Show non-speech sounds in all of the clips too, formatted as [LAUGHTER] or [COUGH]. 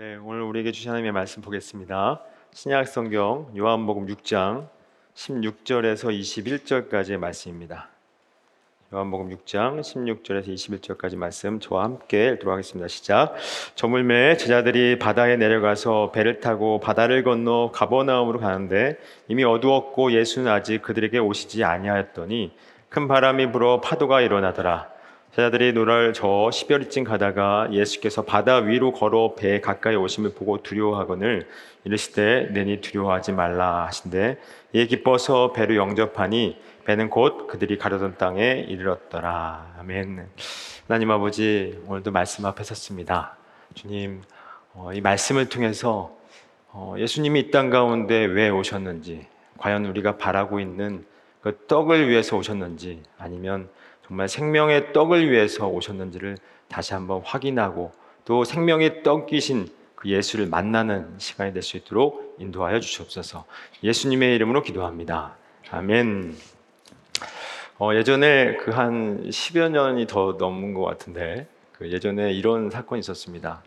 네, 오늘 우리에게 주신 하나님의 말씀 보겠습니다. 신약 성경 요한복음 6장 16절에서 21절까지의 말씀입니다. 요한복음 6장 16절에서 21절까지 말씀 저와 함께 읽도록 하겠습니다. 시작. 저물매 제자들이 바다에 내려가서 배를 타고 바다를 건너 가버나움으로 가는데 이미 어두웠고 예수는 아직 그들에게 오시지 아니하였더니 큰 바람이 불어 파도가 일어나더라. 제자들이 노랄 저 시별이쯤 가다가 예수께서 바다 위로 걸어 배 가까이 오심을 보고 두려워하거늘 이르시되 내니 두려워하지 말라 하신데 이에 기뻐서 배로 영접하니 배는 곧 그들이 가려던 땅에 이르렀더라. 아멘. 하나님 아버지 오늘도 말씀 앞에 섰습니다. 주님 어, 이 말씀을 통해서 어, 예수님이 이 땅 가운데 왜 오셨는지 과연 우리가 바라고 있는 그 떡을 위해서 오셨는지 아니면 정말 생명의 떡을 위해서 오셨는지를 다시 한번 확인하고 또 생명의 떡이신 그 예수를 만나는 시간이 될 수 있도록 인도하여 주시옵소서. 예수님의 이름으로 기도합니다. 아멘. 어, 예전에 그 한 10여 년이 더 넘은 것 같은데 그 예전에 이런 사건이 있었습니다.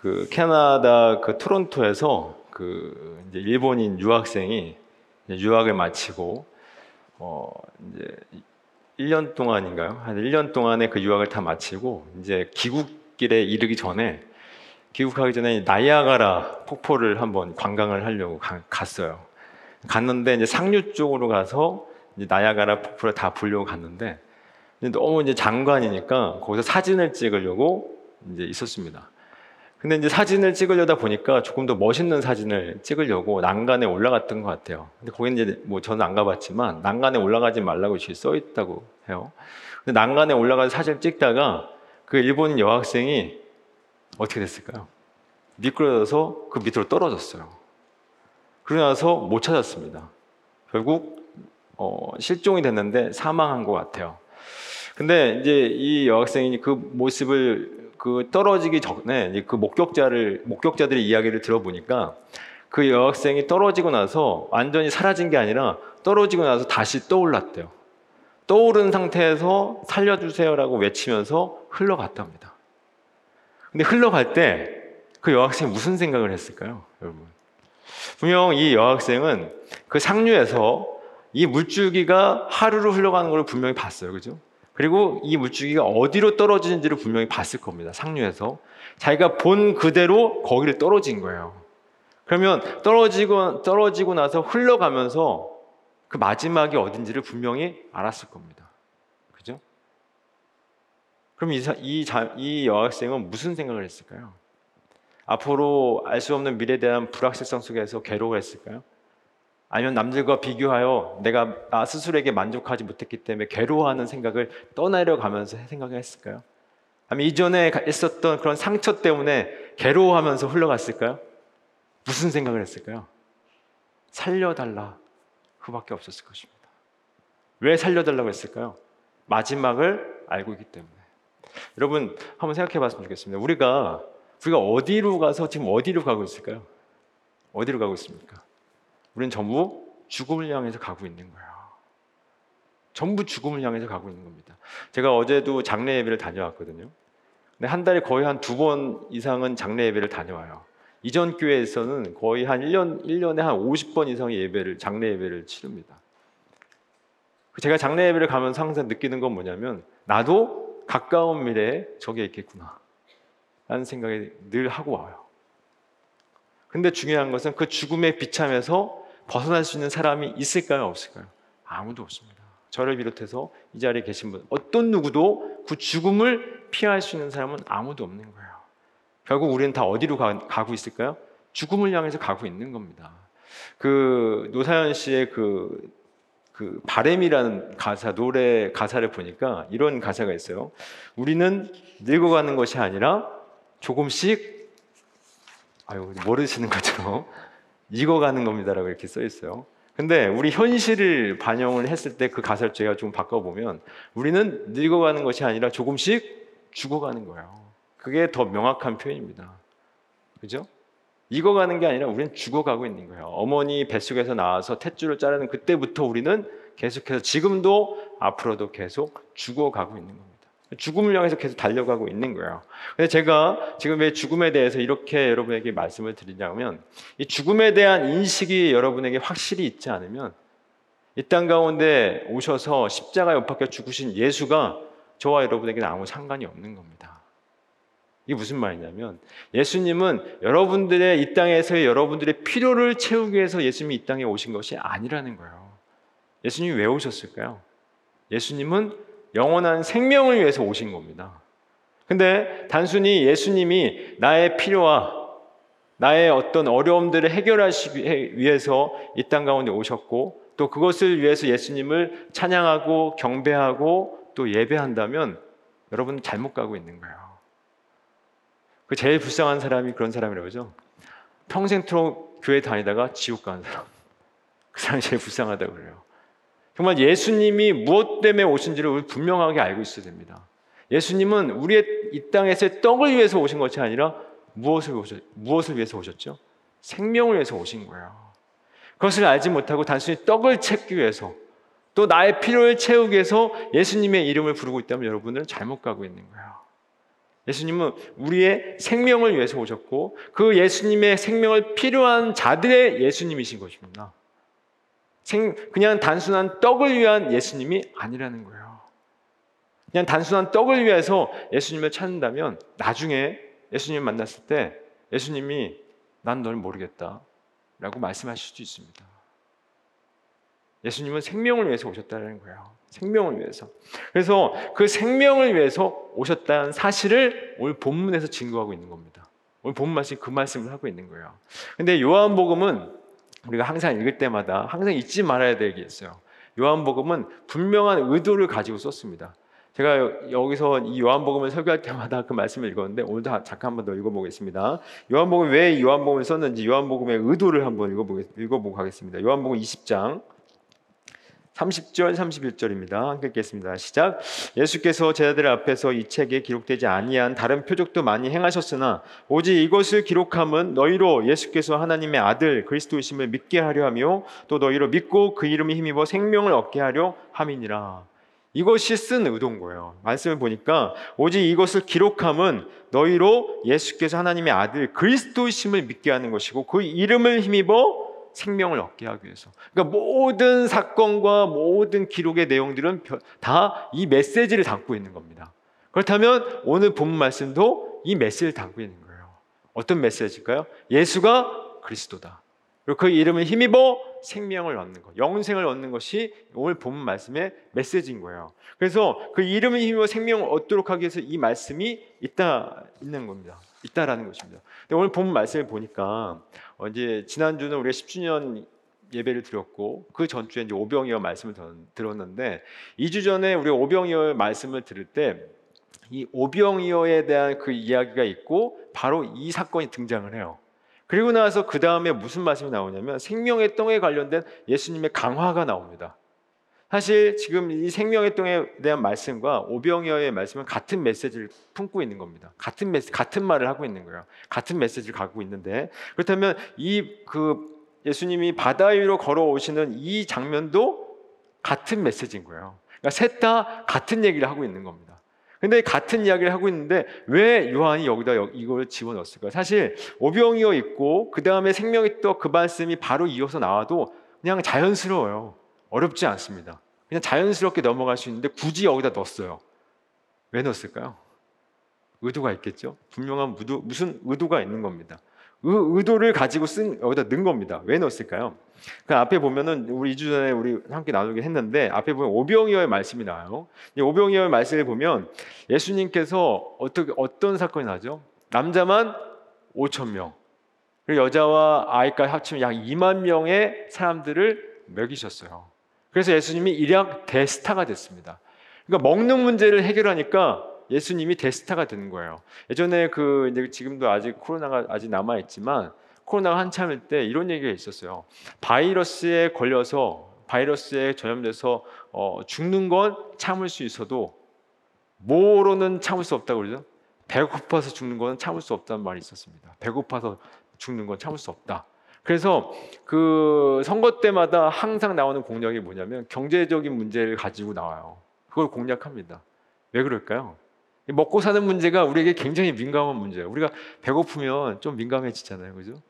그 캐나다 그 토론토에서 그 이제 일본인 유학생이 유학을 마치고 어 이제 1년 동안인가요? 한 1년 동안의 그 유학을 다 마치고 이제 귀국길에 이르기 전에 귀국하기 전에 나이아가라 폭포를 한번 관광을 하려고 가, 갔어요. 갔는데 이제 상류 쪽으로 가서 이제 나이아가라 폭포를 다 보려고 갔는데 너무 이제 장관이니까 거기서 사진을 찍으려고 이제 있었습니다. 근데 이제 사진을 찍으려다 보니까 조금 더 멋있는 사진을 찍으려고 난간에 올라갔던 것 같아요. 근데 거기는 이제 뭐 저는 안 가봤지만 난간에 올라가지 말라고 써 있다고 해요. 근데 난간에 올라가서 사진을 찍다가 그 일본인 여학생이 어떻게 됐을까요? 미끄러져서 그 밑으로 떨어졌어요. 그러고 나서 못 찾았습니다. 결국 어, 실종이 됐는데 사망한 것 같아요. 근데 이제 이 여학생이 그 모습을 그 떨어지기 전에 그 목격자를 목격자들의 이야기를 들어보니까 그 여학생이 떨어지고 나서 완전히 사라진 게 아니라 떨어지고 나서 다시 떠올랐대요. 떠오른 상태에서 살려주세요라고 외치면서 흘러갔답니다. 근데 흘러갈 때 그 여학생이 무슨 생각을 했을까요, 여러분? 분명 이 여학생은 그 상류에서 이 물줄기가 하루로 흘러가는 걸 분명히 봤어요, 그죠? 그리고 이 물줄기가 어디로 떨어지는지를 분명히 봤을 겁니다. 상류에서. 자기가 본 그대로 거기를 떨어진 거예요. 그러면 떨어지고, 떨어지고 나서 흘러가면서 그 마지막이 어딘지를 분명히 알았을 겁니다. 그죠? 그럼 이, 이, 이 여학생은 무슨 생각을 했을까요? 앞으로 알 수 없는 미래에 대한 불확실성 속에서 괴로워했을까요? 아니면 남들과 비교하여 내가 나 스스로에게 만족하지 못했기 때문에 괴로워하는 생각을 떠나려가면서 생각했을까요? 아니면 이전에 있었던 그런 상처 때문에 괴로워하면서 흘러갔을까요? 무슨 생각을 했을까요? 살려달라. 그밖에 없었을 것입니다. 왜 살려달라고 했을까요? 마지막을 알고 있기 때문에. 여러분, 한번 생각해 봤으면 좋겠습니다. 우리가, 우리가 어디로 가서 지금 어디로 가고 있을까요? 어디로 가고 있습니까? 우리는 전부 죽음을 향해서 가고 있는 거예요. 전부 죽음을 향해서 가고 있는 겁니다. 제가 어제도 장례 예배를 다녀왔거든요. 근데 한 달에 거의 한 두 번 이상은 장례 예배를 다녀와요. 이전 교회에서는 거의 한 1년, 1년에 한 50번 이상의 예배를, 장례 예배를 치릅니다. 제가 장례 예배를 가면서 항상 느끼는 건 뭐냐면, 나도 가까운 미래에 저게 있겠구나. 라는 생각이 늘 하고 와요. 근데 중요한 것은 그 죽음의 비참에서 벗어날 수 있는 사람이 있을까요? 없을까요? 아무도 없습니다. 저를 비롯해서 이 자리에 계신 분, 어떤 누구도 그 죽음을 피할 수 있는 사람은 아무도 없는 거예요. 결국 우리는 다 어디로 가, 고 있을까요? 죽음을 향해서 가고 있는 겁니다. 그 노사연 씨의 그, 그 바램이라는 가사, 노래 가사를 보니까 이런 가사가 있어요. 우리는 늙어가는 것이 아니라 조금씩, 아유, 모르시는 것처럼 익어가는 겁니다라고 이렇게 써 있어요. 근데 우리 현실을 반영을 했을 때 그 가사를 제가 좀 바꿔보면 우리는 늙어가는 것이 아니라 조금씩 죽어가는 거예요. 그게 더 명확한 표현입니다. 그죠? 익어가는 게 아니라 우리는 죽어가고 있는 거예요. 어머니 뱃속에서 나와서 탯줄을 자르는 그때부터 우리는 계속해서 지금도 앞으로도 계속 죽어가고 있는 겁니다. 죽음을 향해서 계속 달려가고 있는 거예요. 근데 제가 지금 왜 죽음에 대해서 이렇게 여러분에게 말씀을 드리냐면 이 죽음에 대한 인식이 여러분에게 확실히 있지 않으면 이 땅 가운데 오셔서 십자가에 못 박혀 죽으신 예수가 저와 여러분에게는 아무 상관이 없는 겁니다. 이게 무슨 말이냐면 예수님은 여러분들의 이 땅에서의 여러분들의 필요를 채우기 위해서 예수님이 이 땅에 오신 것이 아니라는 거예요. 예수님이 왜 오셨을까요? 예수님은 영원한 생명을 위해서 오신 겁니다. 근데 단순히 예수님이 나의 필요와 나의 어떤 어려움들을 해결하시기 위해서 이 땅 가운데 오셨고 또 그것을 위해서 예수님을 찬양하고 경배하고 또 예배한다면 여러분 잘못 가고 있는 거예요. 그 제일 불쌍한 사람이 그런 사람이라고 그러죠. 평생토록 교회 다니다가 지옥 가는 사람. 그 사람이 제일 불쌍하다고 그래요. 정말 예수님이 무엇 때문에 오신지를 분명하게 알고 있어야 됩니다. 예수님은 우리의 이 땅에서의 떡을 위해서 오신 것이 아니라 무엇을 오셨, 무엇을 위해서 오셨죠? 생명을 위해서 오신 거예요. 그것을 알지 못하고 단순히 떡을 찾기 위해서 또 나의 필요를 채우기 위해서 예수님의 이름을 부르고 있다면 여러분들은 잘못 가고 있는 거예요. 예수님은 우리의 생명을 위해서 오셨고 그 예수님의 생명을 필요한 자들의 예수님이신 것입니다. 생, 그냥 단순한 떡을 위한 예수님이 아니라는 거예요. 그냥 단순한 떡을 위해서 예수님을 찾는다면 나중에 예수님 만났을 때 예수님이 난 널 모르겠다 라고 말씀하실 수도 있습니다. 예수님은 생명을 위해서 오셨다는 거예요. 생명을 위해서. 그래서 그 생명을 위해서 오셨다는 사실을 오늘 본문에서 증거하고 있는 겁니다. 오늘 본문 말씀 그 말씀을 하고 있는 거예요. 근데 요한복음은 우리가 항상 읽을 때마다 항상 잊지 말아야 될 게 있어요. 요한복음은 분명한 의도를 가지고 썼습니다. 제가 여기서 이 요한복음을 설교할 때마다 그 말씀을 읽었는데 오늘도 잠깐 한번 더 읽어보겠습니다. 요한복음 왜 요한복음을 썼는지 요한복음의 의도를 한번 읽어보고 가겠습니다. 요한복음 20장 30절 31절입니다. 함께 읽겠습니다. 시작. 예수께서 제자들 앞에서 이 책에 기록되지 아니한 다른 표적도 많이 행하셨으나 오직 이것을 기록함은 너희로 예수께서 하나님의 아들 그리스도이심을 믿게 하려 하며 또 너희로 믿고 그 이름에 힘입어 생명을 얻게 하려 함이니라. 이것이 쓴 의도인 거예요. 말씀을 보니까 오직 이것을 기록함은 너희로 예수께서 하나님의 아들 그리스도이심을 믿게 하는 것이고 그 이름을 힘입어 생명을 얻게 하기 위해서. 그러니까 모든 사건과 모든 기록의 내용들은 다 이 메시지를 담고 있는 겁니다. 그렇다면 오늘 본 말씀도 이 메시지를 담고 있는 거예요. 어떤 메시지일까요? 예수가 그리스도다. 그리고 그 이름을 힘입어 생명을 얻는 것, 영생을 얻는 것이 오늘 본 말씀의 메시지인 거예요. 그래서 그 이름을 힘입어 생명을 얻도록 하기 위해서 이 말씀이 있다 있는 겁니다. 있다라는 것입니다. 근데 오늘 본 말씀을 보니까 어, 이제 지난주는 우리가 10주년 예배를 드렸고 그 전주에 이제 오병이어 말씀을 들었는데 2주 전에 우리 오병이어 말씀을 들을 때 이 오병이어에 대한 그 이야기가 있고 바로 이 사건이 등장을 해요. 그리고 나서 그 다음에 무슨 말씀이 나오냐면 생명의 똥에 관련된 예수님의 강화가 나옵니다. 사실 지금 이 생명의 똥에 대한 말씀과 오병이어의 말씀은 같은 메시지를 품고 있는 겁니다. 같은 메시 같은 말을 하고 있는 거예요. 같은 메시지를 갖고 있는데 그렇다면 이 그 예수님이 바다 위로 걸어오시는 이 장면도 같은 메시지인 거예요. 그러니까 셋 다 같은 얘기를 하고 있는 겁니다. 근데 같은 이야기를 하고 있는데 왜 요한이 여기다 이걸 집어넣었을까요? 사실 오병이어 있고 그 다음에 생명의 떡그 말씀이 바로 이어서 나와도 그냥 자연스러워요. 어렵지 않습니다. 그냥 자연스럽게 넘어갈 수 있는데 굳이 여기다 넣었어요. 왜 넣었을까요? 의도가 있겠죠. 분명한 의도, 무슨 의도가 있는 겁니다. 의, 의도를 가지고 쓴 여기다 넣은 겁니다. 왜 넣었을까요? 그 앞에 보면은 우리 2주 전에 우리 함께 나누긴 했는데 앞에 보면 오병이어의 말씀이 나와요. 이 오병이어의 말씀을 보면 예수님께서 어떻게 어떤 사건이 나죠? 남자만 5천 명, 그리고 여자와 아이까지 합치면 약 2만 명의 사람들을 먹이셨어요. 그래서 예수님이 일약 대스타가 됐습니다. 그러니까 먹는 문제를 해결하니까 예수님이 대스타가 되는 거예요. 예전에 그 이제 지금도 아직 코로나가 아직 남아 있지만 코로나가 한참일 때 이런 얘기가 있었어요. 바이러스에 걸려서 바이러스에 전염돼서 어, 죽는 건 참을 수 있어도 뭐로는 참을 수 없다고 그러죠. 배고파서 죽는 건 참을 수 없다는 말이 있었습니다. 배고파서 죽는 건 참을 수 없다. 그래서 그 선거 때마다 항상 나오는 공약이 뭐냐면 경제적인 문제를 가지고 나와요. 그걸 공략합니다. 왜 그럴까요? 먹고 사는 문제가 우리에게 굉장히 민감한 문제예요. 우리가 배고프면 좀 민감해지잖아요. 그죠?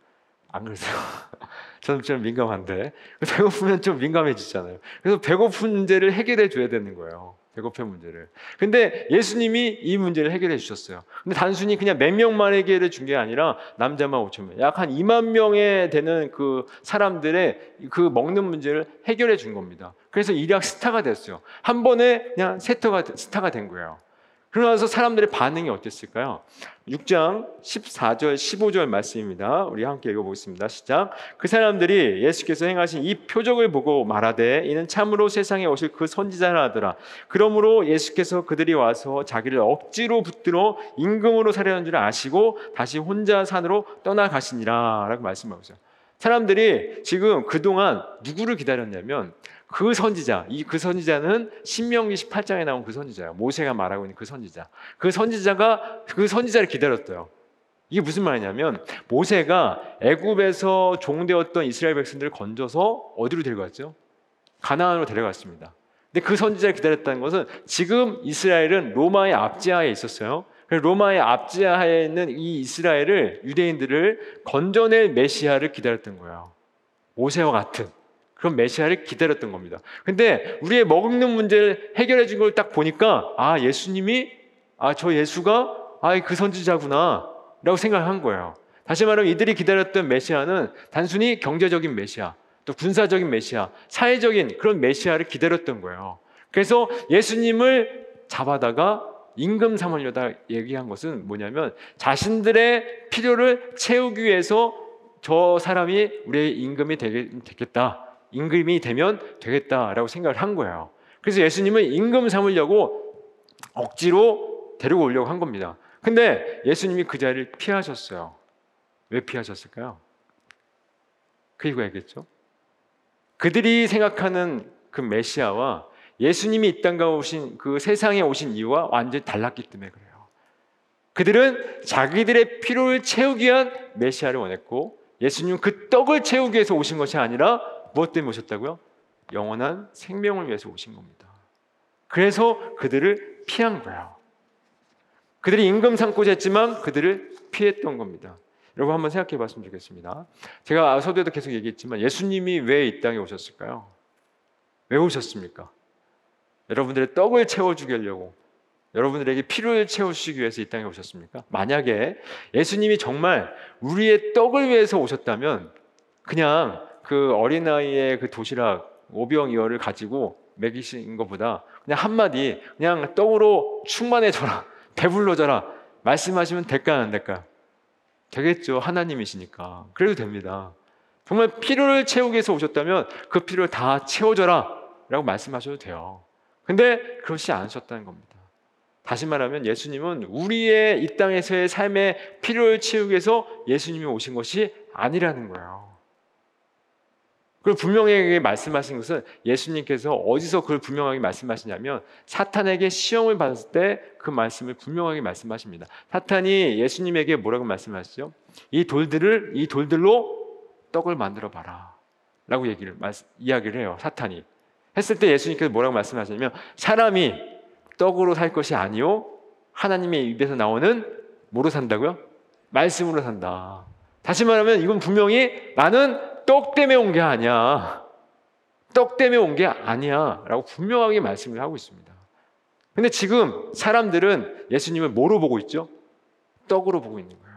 안 그러세요? [LAUGHS] 저는 좀 민감한데 배고프면 좀 민감해지잖아요. 그래서 배고픈 문제를 해결해 줘야 되는 거예요. 배고픈 문제를. 근데 예수님이 이 문제를 해결해 주셨어요. 근데 단순히 그냥 몇 명만 해결해 준 게 아니라 남자만 5천 명, 약 한 2만 명에 되는 그 사람들의 그 먹는 문제를 해결해 준 겁니다. 그래서 일약 스타가 됐어요. 한 번에 그냥 세터가 스타가 된 거예요. 그러나서 사람들의 반응이 어땠을까요? 6장 14절 15절 말씀입니다. 우리 함께 읽어보겠습니다. 시작. 그 사람들이 예수께서 행하신 이 표적을 보고 말하되 이는 참으로 세상에 오실 그 선지자라 하더라. 그러므로 예수께서 그들이 와서 자기를 억지로 붙들어 임금으로 살려는 줄 아시고 다시 혼자 산으로 떠나가시니라라고 말씀하고 있어요. 사람들이 지금 그동안 누구를 기다렸냐면 그 선지자, 이 그 선지자는 신명기 18장에 나온 그 선지자예요. 모세가 말하고 있는 그 선지자. 그 선지자가 그 선지자를 기다렸어요. 이게 무슨 말이냐면 모세가 애굽에서 종되었던 이스라엘 백성들을 건져서 어디로 데려갔죠? 가나안으로 데려갔습니다. 근데 그 선지자를 기다렸다는 것은 지금 이스라엘은 로마의 압제하에 있었어요. 로마의 압제하에 있는 이 이스라엘을 유대인들을 건져낼 메시아를 기다렸던 거예요. 모세와 같은 그런 메시아를 기다렸던 겁니다. 근데 우리의 먹는 문제를 해결해 준 걸 딱 보니까 아 예수님이 아 저 예수가 아 그 선지자구나 라고 생각한 거예요. 다시 말하면 이들이 기다렸던 메시아는 단순히 경제적인 메시아, 또 군사적인 메시아, 사회적인 그런 메시아를 기다렸던 거예요. 그래서 예수님을 잡아다가 임금 삼으려다 얘기한 것은 뭐냐면 자신들의 필요를 채우기 위해서 저 사람이 우리의 임금이 되겠다. 임금이 되면 되겠다라고 생각을 한 거예요. 그래서 예수님은 임금 삼으려고 억지로 데리고 오려고 한 겁니다. 근데 예수님이 그 자리를 피하셨어요. 왜 피하셨을까요? 그 이유가 있겠죠? 그들이 생각하는 그 메시아와 예수님이 이 땅가 오신 그 세상에 오신 이유와 완전히 달랐기 때문에 그래요. 그들은 자기들의 필요를 채우기 위한 메시아를 원했고 예수님은 그 떡을 채우기 위해서 오신 것이 아니라 무엇 때문에 오셨다고요? 영원한 생명을 위해서 오신 겁니다. 그래서 그들을 피한 거예요. 그들이 임금 삼고자 했지만 그들을 피했던 겁니다. 여러분 한번 생각해 봤으면 좋겠습니다. 제가 서두에도 계속 얘기했지만 예수님이 왜 이 땅에 오셨을까요? 왜 오셨습니까? 여러분들의 떡을 채워주게 하려고 여러분들에게 필요를 채우시기 위해서 이 땅에 오셨습니까? 만약에 예수님이 정말 우리의 떡을 위해서 오셨다면 그냥 그 어린아이의 그 도시락 오병이어를 가지고 먹이신 것보다 그냥 한마디 그냥 떡으로 충만해져라 [LAUGHS] 배불러져라 말씀하시면 될까 안 될까? 되겠죠. 하나님이시니까. 그래도 됩니다. 정말 필요를 채우기 위해서 오셨다면 그 필요를 다 채워줘라 라고 말씀하셔도 돼요. 근데 그렇지 않으셨다는 겁니다. 다시 말하면 예수님은 우리의 이 땅에서의 삶의 필요를 채우기 위해서 예수님이 오신 것이 아니라는 거예요 그걸 분명하게 말씀하신 것은 예수님께서 어디서 그걸 분명하게 말씀하시냐면 사탄에게 시험을 받았을 때 그 말씀을 분명하게 말씀하십니다. 사탄이 예수님에게 뭐라고 말씀하시죠? 이 돌들을 이 돌들로 떡을 만들어 봐라. 라고 얘기를 이야기를 해요. 사탄이. 했을 때 예수님께서 뭐라고 말씀하시냐면 사람이 떡으로 살 것이 아니요 하나님의 입에서 나오는 뭐로 산다고요? 말씀으로 산다. 다시 말하면 이건 분명히 나는 떡 때문에 온 게 아니야. 떡 때문에 온 게 아니야. 라고 분명하게 말씀을 하고 있습니다. 근데 지금 사람들은 예수님을 뭐로 보고 있죠? 떡으로 보고 있는 거예요.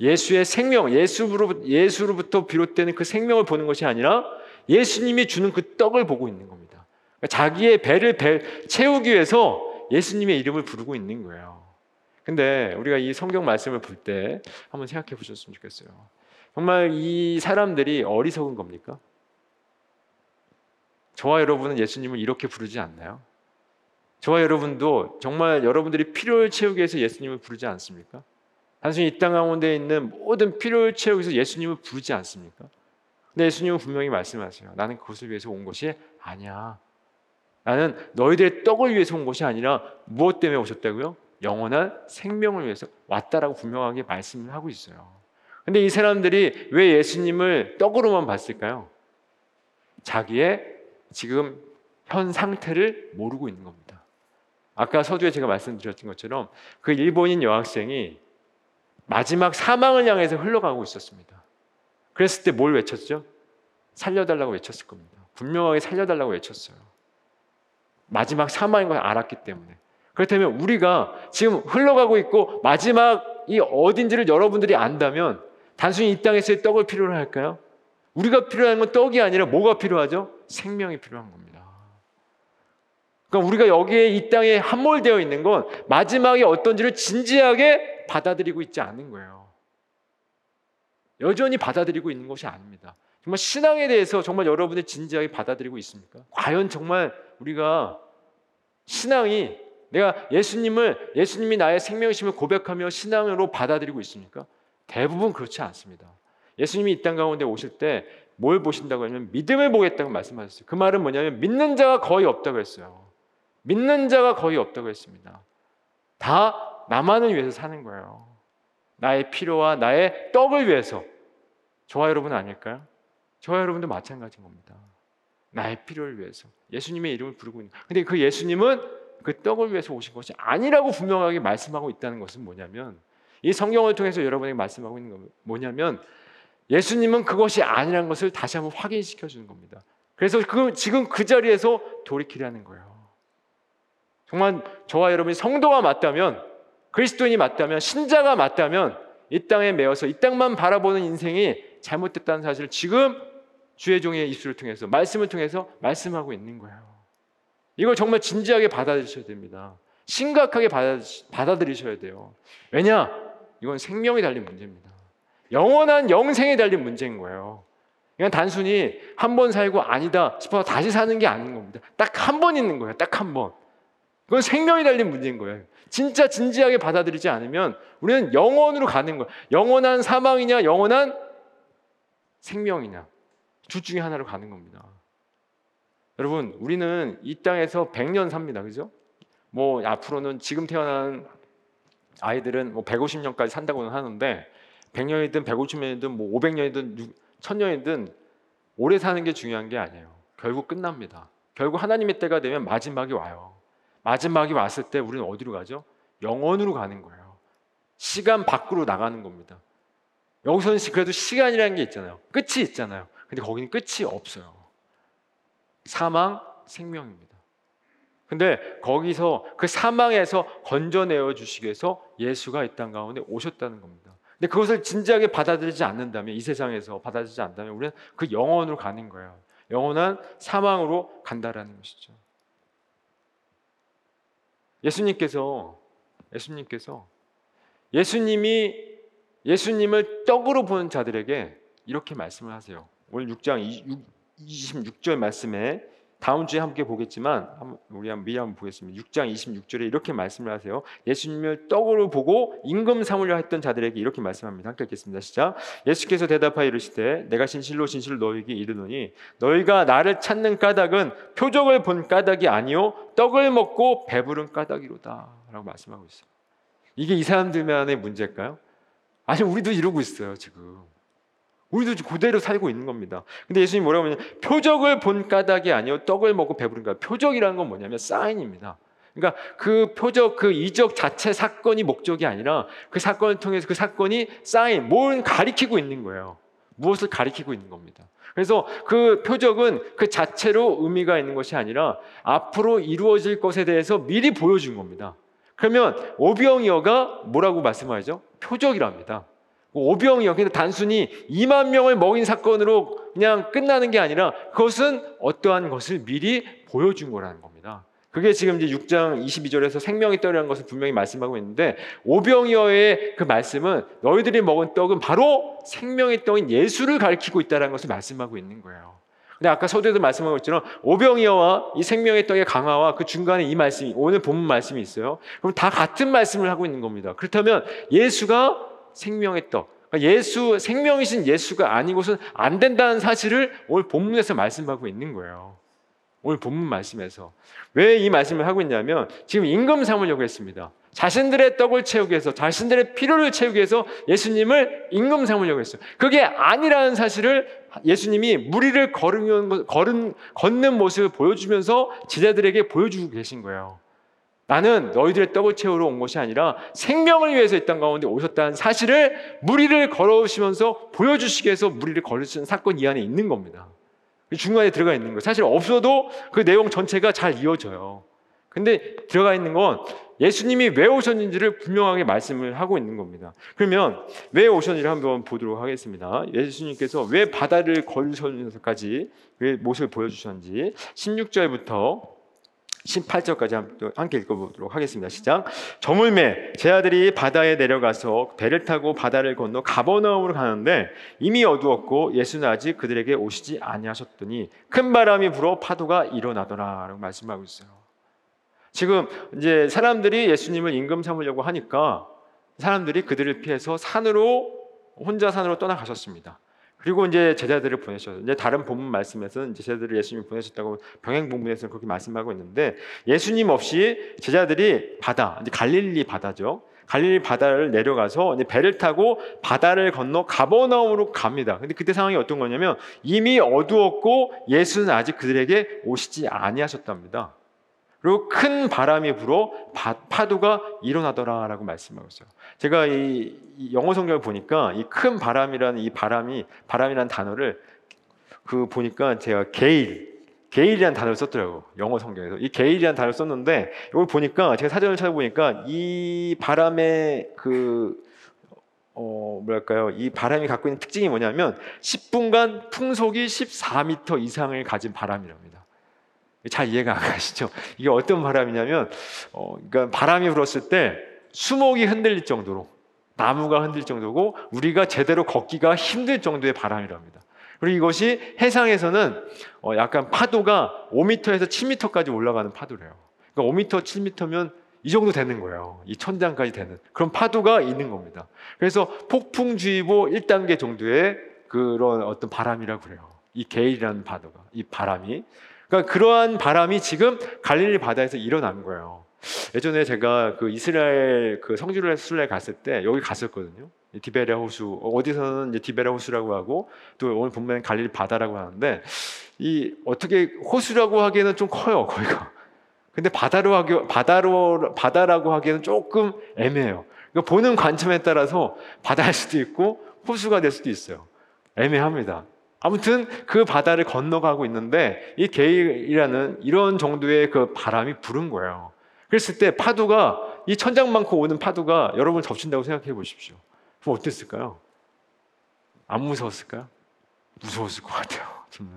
예수의 생명, 예수로, 예수로부터 비롯되는 그 생명을 보는 것이 아니라 예수님이 주는 그 떡을 보고 있는 겁니다. 그러니까 자기의 배를 배, 채우기 위해서 예수님의 이름을 부르고 있는 거예요. 근데 우리가 이 성경 말씀을 볼 때 한번 생각해 보셨으면 좋겠어요. 정말 이 사람들이 어리석은 겁니까? 저와 여러분은 예수님을 이렇게 부르지 않나요? 저와 여러분도 정말 여러분들이 필요를 채우기 위해서 예수님을 부르지 않습니까? 단순히 이 땅 가운데 있는 모든 필요를 채우기 위해서 예수님을 부르지 않습니까? 근데 예수님은 분명히 말씀하세요. 나는 그것을 위해서 온 것이 아니야. 나는 너희들의 떡을 위해서 온 것이 아니라 무엇 때문에 오셨다고요? 영원한 생명을 위해서 왔다라고 분명하게 말씀을 하고 있어요. 근데 이 사람들이 왜 예수님을 떡으로만 봤을까요? 자기의 지금 현 상태를 모르고 있는 겁니다. 아까 서두에 제가 말씀드렸던 것처럼 그 일본인 여학생이 마지막 사망을 향해서 흘러가고 있었습니다. 그랬을 때 뭘 외쳤죠? 살려달라고 외쳤을 겁니다. 분명하게 살려달라고 외쳤어요. 마지막 사망인 걸 알았기 때문에. 그렇다면 우리가 지금 흘러가고 있고 마지막이 어딘지를 여러분들이 안다면 단순히 이 땅에서의 떡을 필요로 할까요? 우리가 필요한 건 떡이 아니라 뭐가 필요하죠? 생명이 필요한 겁니다. 그러니까 우리가 여기에 이 땅에 함몰되어 있는 건 마지막에 어떤지를 진지하게 받아들이고 있지 않은 거예요. 여전히 받아들이고 있는 것이 아닙니다. 정말 신앙에 대해서 정말 여러분이 진지하게 받아들이고 있습니까? 과연 정말 우리가 신앙이 내가 예수님을 예수님이 나의 생명이심을 고백하며 신앙으로 받아들이고 있습니까? 대부분 그렇지 않습니다. 예수님이 이 땅 가운데 오실 때 뭘 보신다고 하면 믿음을 보겠다고 말씀하셨어요. 그 말은 뭐냐면 믿는 자가 거의 없다고 했어요. 믿는 자가 거의 없다고 했습니다. 다 나만을 위해서 사는 거예요. 나의 필요와 나의 떡을 위해서. 저와 여러분 아닐까요? 저와 여러분도 마찬가지인 겁니다. 나의 필요를 위해서. 예수님의 이름을 부르고 있는. 근데 그 예수님은 그 떡을 위해서 오신 것이 아니라고 분명하게 말씀하고 있다는 것은 뭐냐면 이 성경을 통해서 여러분에게 말씀하고 있는 건 뭐냐면 예수님은 그것이 아니라는 것을 다시 한번 확인시켜 주는 겁니다. 그래서 그 지금 그 자리에서 돌이키라는 거예요. 정말 저와 여러분이 성도가 맞다면 그리스도인이 맞다면 신자가 맞다면 이 땅에 매어서 이 땅만 바라보는 인생이 잘못됐다는 사실을 지금 주의 종의 입술을 통해서 말씀을 통해서 말씀하고 있는 거예요. 이걸 정말 진지하게 받아들이셔야 됩니다. 심각하게 받아들이셔야 돼요. 왜냐? 이건 생명이 달린 문제입니다. 영원한 영생에 달린 문제인 거예요. 그냥 단순히 한 번 살고 아니다 싶어서 다시 사는 게 아닌 겁니다. 딱 한 번 있는 거예요. 딱 한 번. 그건 생명이 달린 문제인 거예요. 진짜 진지하게 받아들이지 않으면 우리는 영원으로 가는 거예요. 영원한 사망이냐, 영원한 생명이냐. 둘 중에 하나로 가는 겁니다. 여러분, 우리는 이 땅에서 100년 삽니다. 그죠? 뭐 앞으로는 지금 태어난 아이들은 뭐 150년까지 산다고는 하는데 100년이든 150년이든 뭐 500년이든 1000년이든 오래 사는 게 중요한 게 아니에요. 결국 끝납니다. 결국 하나님의 때가 되면 마지막이 와요. 마지막이 왔을 때 우리는 어디로 가죠? 영원으로 가는 거예요. 시간 밖으로 나가는 겁니다. 여기서는 그래도 시간이라는 게 있잖아요. 끝이 있잖아요. 근데 거기는 끝이 없어요. 사망, 생명입니다. 근데 거기서 그 사망에서 건져내어 주시기 위해서 예수가 이 땅 가운데 오셨다는 겁니다. 근데 그것을 진지하게 받아들이지 않는다면 이 세상에서 받아들이지 않다면 우리는 그 영원으로 가는 거예요. 영원한 사망으로 간다라는 것이죠. 예수님께서 예수님께서 예수님이 예수님을 떡으로 보는 자들에게 이렇게 말씀을 하세요. 오늘 6장 26절 말씀에 다음 주에 함께 보겠지만 우리 한번 미리 한번 보겠습니다. 6장 26절에 이렇게 말씀을 하세요. 예수님을 떡으로 보고 임금 삼으려 했던 자들에게 이렇게 말씀합니다. 함께 읽겠습니다. 시작. 예수께서 대답하여 이르시되 내가 진실로 진실로 너희에게 이르노니 너희가 나를 찾는 까닭은 표적을 본 까닭이 아니요 떡을 먹고 배부른 까닭이로다라고 말씀하고 있어요. 이게 이 사람들만의 문제일까요? 아니 우리도 이러고 있어요 지금. 우리도 그대로 살고 있는 겁니다. 근데 예수님 뭐라고 하냐면 표적을 본 까닭이 아니요 떡을 먹고 배부른 까 표적이라는 건 뭐냐면 사인입니다. 그러니까 그 표적 그 이적 자체 사건이 목적이 아니라 그 사건을 통해서 그 사건이 사인 뭘 가리키고 있는 거예요. 무엇을 가리키고 있는 겁니다. 그래서 그 표적은 그 자체로 의미가 있는 것이 아니라 앞으로 이루어질 것에 대해서 미리 보여준 겁니다. 그러면 오병이어가 뭐라고 말씀하죠? 표적이랍니다. 오병이어. 근데 단순히 2만 명을 먹인 사건으로 그냥 끝나는 게 아니라 그것은 어떠한 것을 미리 보여준 거라는 겁니다. 그게 지금 이제 6장 22절에서 생명의 떡이라는 것을 분명히 말씀하고 있는데 오병이어의 그 말씀은 너희들이 먹은 떡은 바로 생명의 떡인 예수를 가리키고 있다는 것을 말씀하고 있는 거예요. 근데 아까 서두에도 말씀하고 있지만 오병이어와 이 생명의 떡의 강화와 그 중간에 이 말씀이 오늘 본문 말씀이 있어요. 그럼 다 같은 말씀을 하고 있는 겁니다. 그렇다면 예수가 생명의 떡. 그러니까 예수 생명이신 예수가 아니고선 안 된다는 사실을 오늘 본문에서 말씀하고 있는 거예요. 오늘 본문 말씀에서 왜 이 말씀을 하고 있냐면 지금 임금 삼으려고 했습니다. 자신들의 떡을 채우기 위해서 자신들의 필요를 채우기 위해서 예수님을 임금 삼으려고 했어요. 그게 아니라는 사실을 예수님이 무리를 걸으면 걸은 걷는 모습을 보여주면서 제자들에게 보여주고 계신 거예요. 나는 너희들의 떡을 채우러 온 것이 아니라 생명을 위해서 이 땅 가운데 오셨다는 사실을 무리를 걸어오시면서 보여주시기 위해서 무리를 걸으시는 사건 이 안에 있는 겁니다. 중간에 들어가 있는 거예요. 사실 없어도 그 내용 전체가 잘 이어져요. 근데 들어가 있는 건 예수님이 왜 오셨는지를 분명하게 말씀을 하고 있는 겁니다. 그러면 왜 오셨는지를 한번 보도록 하겠습니다. 예수님께서 왜 바다를 걸으셨는지까지 왜 모습을 보여주셨는지 16절부터 18절까지 함께 읽어보도록 하겠습니다. 시작. 저물매 제 아들이 바다에 내려가서 배를 타고 바다를 건너 가버나움으로 가는데 이미 어두웠고 예수는 아직 그들에게 오시지 아니하셨더니 큰 바람이 불어 파도가 일어나더라라고 말씀하고 있어요. 지금 이제 사람들이 예수님을 임금 삼으려고 하니까 사람들이 그들을 피해서 산으로 혼자 산으로 떠나가셨습니다. 그리고 이제 제자들을 보내셨어요. 이제 다른 본문 말씀에서는 이제 제자들을 예수님 보내셨다고 병행 본문에서는 그렇게 말씀하고 있는데 예수님 없이 제자들이 바다, 이제 갈릴리 바다죠. 갈릴리 바다를 내려가서 이제 배를 타고 바다를 건너 가버나움으로 갑니다. 근데 그때 상황이 어떤 거냐면 이미 어두웠고 예수는 아직 그들에게 오시지 아니하셨답니다. 그리고 큰 바람이 불어 파도가 일어나더라라고 말씀하고 있어요. 제가 이 영어 성경을 보니까 이 큰 바람이라는 이 바람이 바람이라는 단어를 그 보니까 제가 게일 게일이라는 단어를 썼더라고 영어 성경에서 이 게일이라는 단어를 썼는데 이걸 보니까 제가 사전을 찾아보니까 이 바람의 그 어, 뭐랄까요? 이 바람이 갖고 있는 특징이 뭐냐면 10분간 풍속이 14m 이상을 가진 바람이랍니다. 잘 이해가 안 가시죠? 이게 어떤 바람이냐면, 어, 그러니까 바람이 불었을 때 수목이 흔들릴 정도로 나무가 흔들 정도고 우리가 제대로 걷기가 힘들 정도의 바람이랍니다. 그리고 이것이 해상에서는 어, 약간 파도가 5m에서 7m까지 올라가는 파도래요. 그러니까 5m, 7m면 이 정도 되는 거예요. 이 천장까지 되는 그런 파도가 있는 겁니다. 그래서 폭풍주의보 1단계 정도의 그런 어떤 바람이라고 그래요. 이 게일이라는 파도가 이 바람이 그러니까 그러한 바람이 지금 갈릴리 바다에서 일어난 거예요. 예전에 제가 그 이스라엘 그 성지를 순례 갔을 때 여기 갔었거든요. 디베레 호수 어디서는 이제 디베레 호수라고 하고 또 오늘 보면 갈릴리 바다라고 하는데 이 어떻게 호수라고 하기에는 좀 커요 거기가. 근데 바다로 하기 바다로 바다라고 하기에는 조금 애매해요. 그러니까 보는 관점에 따라서 바다일 수도 있고 호수가 될 수도 있어요. 애매합니다. 아무튼 그 바다를 건너가고 있는데 이 게일이라는 이런 정도의 그 바람이 부른 거예요. 그랬을 때 파도가 이 천장 많고 오는 파도가 여러분을 덮친다고 생각해 보십시오. 그럼 어땠을까요? 안 무서웠을까요? 무서웠을 것 같아요. 저는.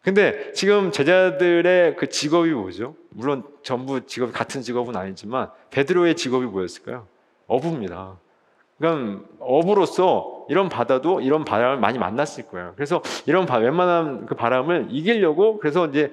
근데 지금 제자들의 그 직업이 뭐죠? 물론 전부 직업이 같은 직업은 아니지만 베드로의 직업이 뭐였을까요? 어부입니다. 그러니까 어부로서 이런 바다도 이런 바람을 많이 만났을 거예요. 그래서 이런 바, 웬만한 그 바람을 이기려고 그래서 이제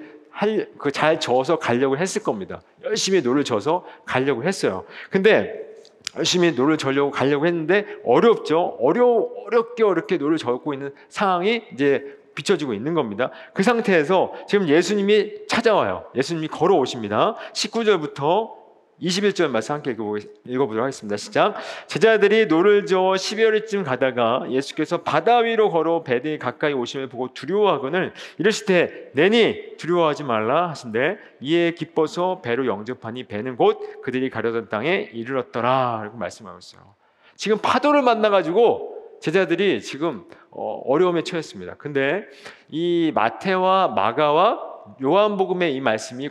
그잘 저어서 가려고 했을 겁니다. 열심히 노를 저어서 가려고 했어요. 근데 열심히 노를 저려고 가려고 했는데 어렵죠. 어려 어렵게 어렵게 노를 젓고 있는 상황이 이제 비춰지고 있는 겁니다. 그 상태에서 지금 예수님이 찾아와요. 예수님이 걸어오십니다. 19절부터 21절 말씀 함께 읽어보도록 하겠습니다. 시작. 제자들이 노를 저어 십여 리쯤 가다가 예수께서 바다 위로 걸어 배에 가까이 오심을 보고 두려워하거늘 이르시되 내니 두려워하지 말라 하신데 이에 기뻐서 배로 영접하니 배는 곧 그들이 가려던 땅에 이르렀더라 라고 말씀하고 있어요. 지금 파도를 만나가지고 제자들이 지금 어, 어려움에 처했습니다. 근데 이 마태와 마가와 요한복음의 이 말씀이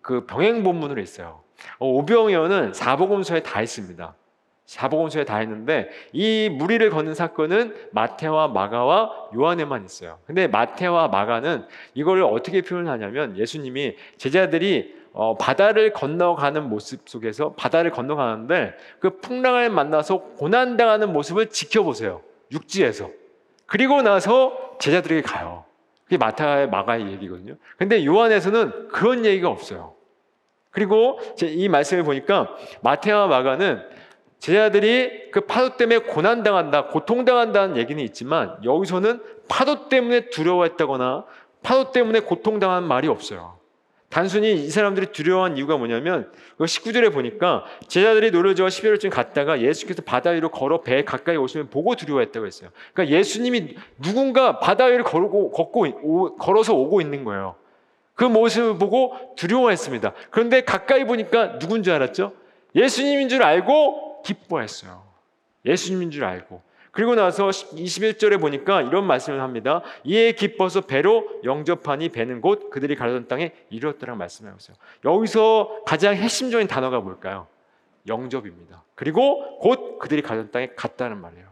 그 병행 본문으로 있어요. 어, 오병이어는 사복음서에 다 있습니다. 사복음서에 다 있는데 이 무리를 걷는 사건은 마태와 마가와 요한에만 있어요. 근데 마태와 마가는 이걸 어떻게 표현하냐면 예수님이 제자들이 어, 바다를 건너가는 모습 속에서 바다를 건너가는데 그 풍랑을 만나서 고난당하는 모습을 지켜보세요. 육지에서. 그리고 나서 제자들에게 가요. 그게 마태와 마가의 얘기거든요. 근데 요한에서는 그런 얘기가 없어요. 그리고 이 말씀을 보니까 마태와 마가는 제자들이 그 파도 때문에 고난당한다, 고통당한다는 얘기는 있지만 여기서는 파도 때문에 두려워했다거나 파도 때문에 고통당한 말이 없어요. 단순히 이 사람들이 두려워한 이유가 뭐냐면 19절에 그 보니까 제자들이 노를 저어 십여 리쯤 갔다가 예수께서 바다 위로 걸어 배 가까이 오심을 보고 두려워했다고 했어요. 그러니까 예수님이 누군가 바다 위를 걸고 걷고 걸어서 오고 있는 거예요. 그 모습을 보고 두려워했습니다. 그런데 가까이 보니까 누군 줄 알았죠? 예수님인 줄 알고 기뻐했어요. 예수님인 줄 알고. 그리고 나서 21절에 보니까 이런 말씀을 합니다. 이에 기뻐서 배로 영접하니 배는 곧 그들이 가려던 땅에 이르렀더라 말씀하고 있어요. 여기서 가장 핵심적인 단어가 뭘까요? 영접입니다. 그리고 곧 그들이 가려던 땅에 갔다는 말이에요.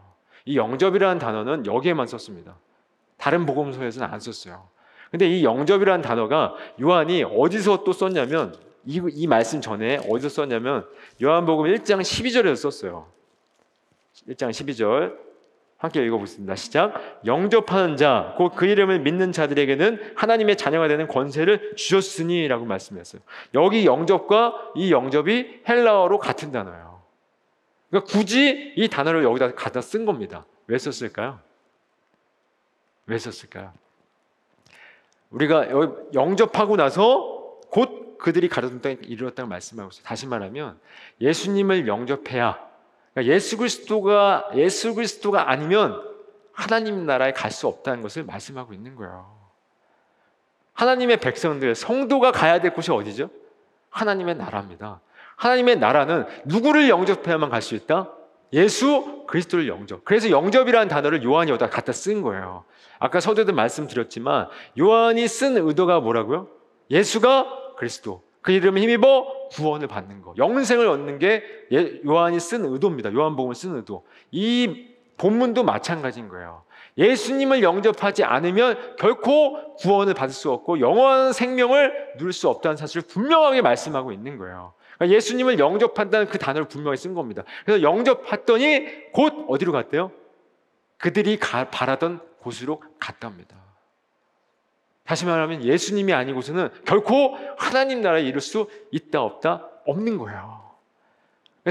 이 영접이라는 단어는 여기에만 썼습니다. 다른 복음서에서는 안 썼어요. 근데 이 영접이라는 단어가 요한이 어디서 또 썼냐면 이, 이 말씀 전에 어디서 썼냐면 요한복음 1장 12절에서 썼어요. 1장 12절 함께 읽어보겠습니다. 시작. 영접하는 자, 곧 그 이름을 믿는 자들에게는 하나님의 자녀가 되는 권세를 주셨으니라고 말씀했어요. 여기 영접과 이 영접이 헬라어로 같은 단어예요. 그러니까 굳이 이 단어를 여기다 갖다 쓴 겁니다. 왜 썼을까요? 왜 썼을까요? 우리가 영접하고 나서 곧 그들이 가려던 땅에 이르렀다고 말씀하고 있어요. 다시 말하면 예수님을 영접해야 그러니까 예수 그리스도가 예수 그리스도가 아니면 하나님 나라에 갈 수 없다는 것을 말씀하고 있는 거예요. 하나님의 백성들 성도가 가야 될 곳이 어디죠? 하나님의 나라입니다. 하나님의 나라는 누구를 영접해야만 갈 수 있다? 예수 그리스도를 영접. 그래서 영접이라는 단어를 요한이 여기다 갖다 쓴 거예요. 아까 서두에도 말씀드렸지만 요한이 쓴 의도가 뭐라고요? 예수가 그리스도. 그 이름을 힘입어 구원을 받는 거. 영생을 얻는 게 예, 요한이 쓴 의도입니다. 요한복음을 쓴 의도. 이 본문도 마찬가지인 거예요. 예수님을 영접하지 않으면 결코 구원을 받을 수 없고 영원한 생명을 누릴 수 없다는 사실을 분명하게 말씀하고 있는 거예요. 그러니까 예수님을 영접한다는 그 단어를 분명히 쓴 겁니다. 그래서 영접했더니 곧 어디로 갔대요? 그들이 가, 바라던 곳으로 갔답니다. 다시 말하면 예수님이 아니고서는 결코 하나님 나라에 이룰 수 있다 없다 없는 거예요.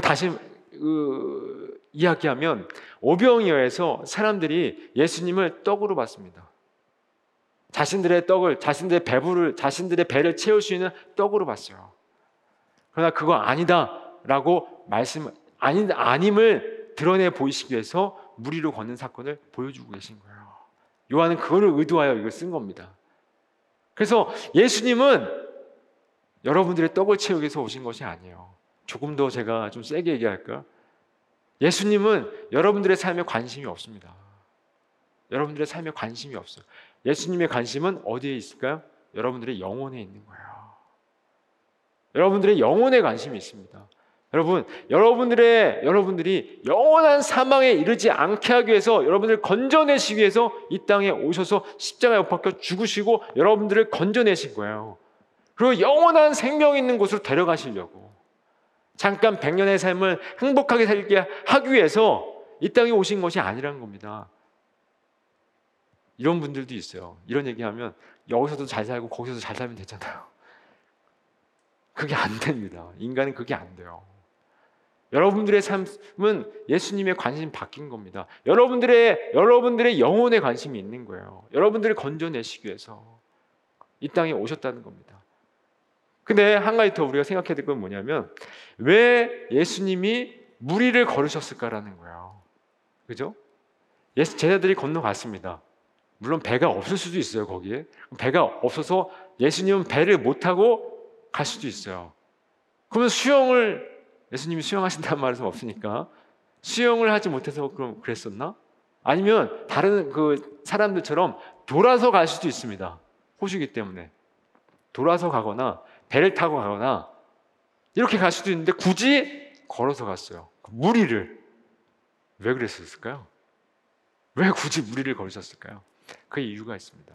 다시 그, 이야기하면 오병이어에서 사람들이 예수님을 떡으로 봤습니다. 자신들의 떡을 자신들의 배부를 자신들의 배를 채울 수 있는 떡으로 봤어요. 그러나 그거 아니다라고 말씀 아닌 아님을 드러내 보이시기 위해서 무리로 걷는 사건을 보여주고 계신 거예요. 요한은 그거를 의도하여 이걸 쓴 겁니다. 그래서 예수님은 여러분들의 떡을 채우기 위해서 오신 것이 아니에요. 조금 더 제가 좀 세게 얘기할까? 예수님은 여러분들의 삶에 관심이 없습니다. 여러분들의 삶에 관심이 없어요. 예수님의 관심은 어디에 있을까요? 여러분들의 영혼에 있는 거예요. 여러분들의 영혼에 관심이 있습니다. 여러분, 여러분들의 여러분들이 영원한 사망에 이르지 않게 하기 위해서 여러분들을 건져내시기 위해서 이 땅에 오셔서 십자가에 못 박혀 죽으시고 여러분들을 건져내신 거예요. 그리고 영원한 생명 있는 곳으로 데려가시려고. 잠깐 백년의 삶을 행복하게 살게 하기 위해서 이 땅에 오신 것이 아니라는 겁니다. 이런 분들도 있어요. 이런 얘기하면 여기서도 잘 살고 거기서도 잘 살면 되잖아요. 그게 안 됩니다. 인간은 그게 안 돼요. 여러분들의 삶은 예수님의 관심이 바뀐 겁니다. 여러분들의 여러분들의 영혼에 관심이 있는 거예요. 여러분들을 건져내시기 위해서 이 땅에 오셨다는 겁니다. 근데 한 가지 더 우리가 생각해야 될 건 뭐냐면 왜 예수님이 무리를 걸으셨을까라는 거예요. 그죠? 예수 제자들이 건너갔습니다. 물론 배가 없을 수도 있어요, 거기에. 배가 없어서 예수님은 배를 못 타고 갈 수도 있어요. 그러면 수영을 예수님이 수영하신다는 [LAUGHS] 말은 없으니까 수영을 하지 못해서 그럼 그랬었나? 아니면 다른 그 사람들처럼 돌아서 갈 수도 있습니다. 호수기 때문에 돌아서 가거나 배를 타고 가거나 이렇게 갈 수도 있는데 굳이 걸어서 갔어요. 무리를 왜 그랬었을까요? 왜 굳이 무리를 걸으셨을까요? 그 이유가 있습니다.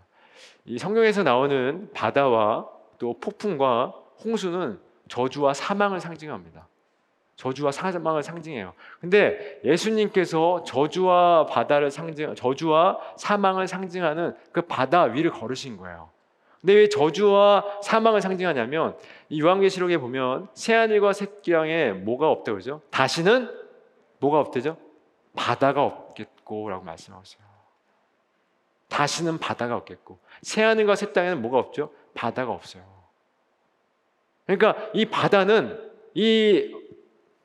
이 성경에서 나오는 바다와 또 폭풍과 홍수는 저주와 사망을 상징합니다. 저주와 사망을 상징해요. 근데 예수님께서 저주와 바다를 상징, 저주와 사망을 상징하는 그 바다 위를 걸으신 거예요. 근데 왜 저주와 사망을 상징하냐면 이 요한계시록에 보면 새하늘과 새 땅에 뭐가 없다 그러죠? 다시는 뭐가 없대죠? 바다가 없겠고라고 말씀하고 있어요. 다시는 바다가 없겠고 새하늘과 새 땅에는 뭐가 없죠? 바다가 없어요. 그러니까 이 바다는 이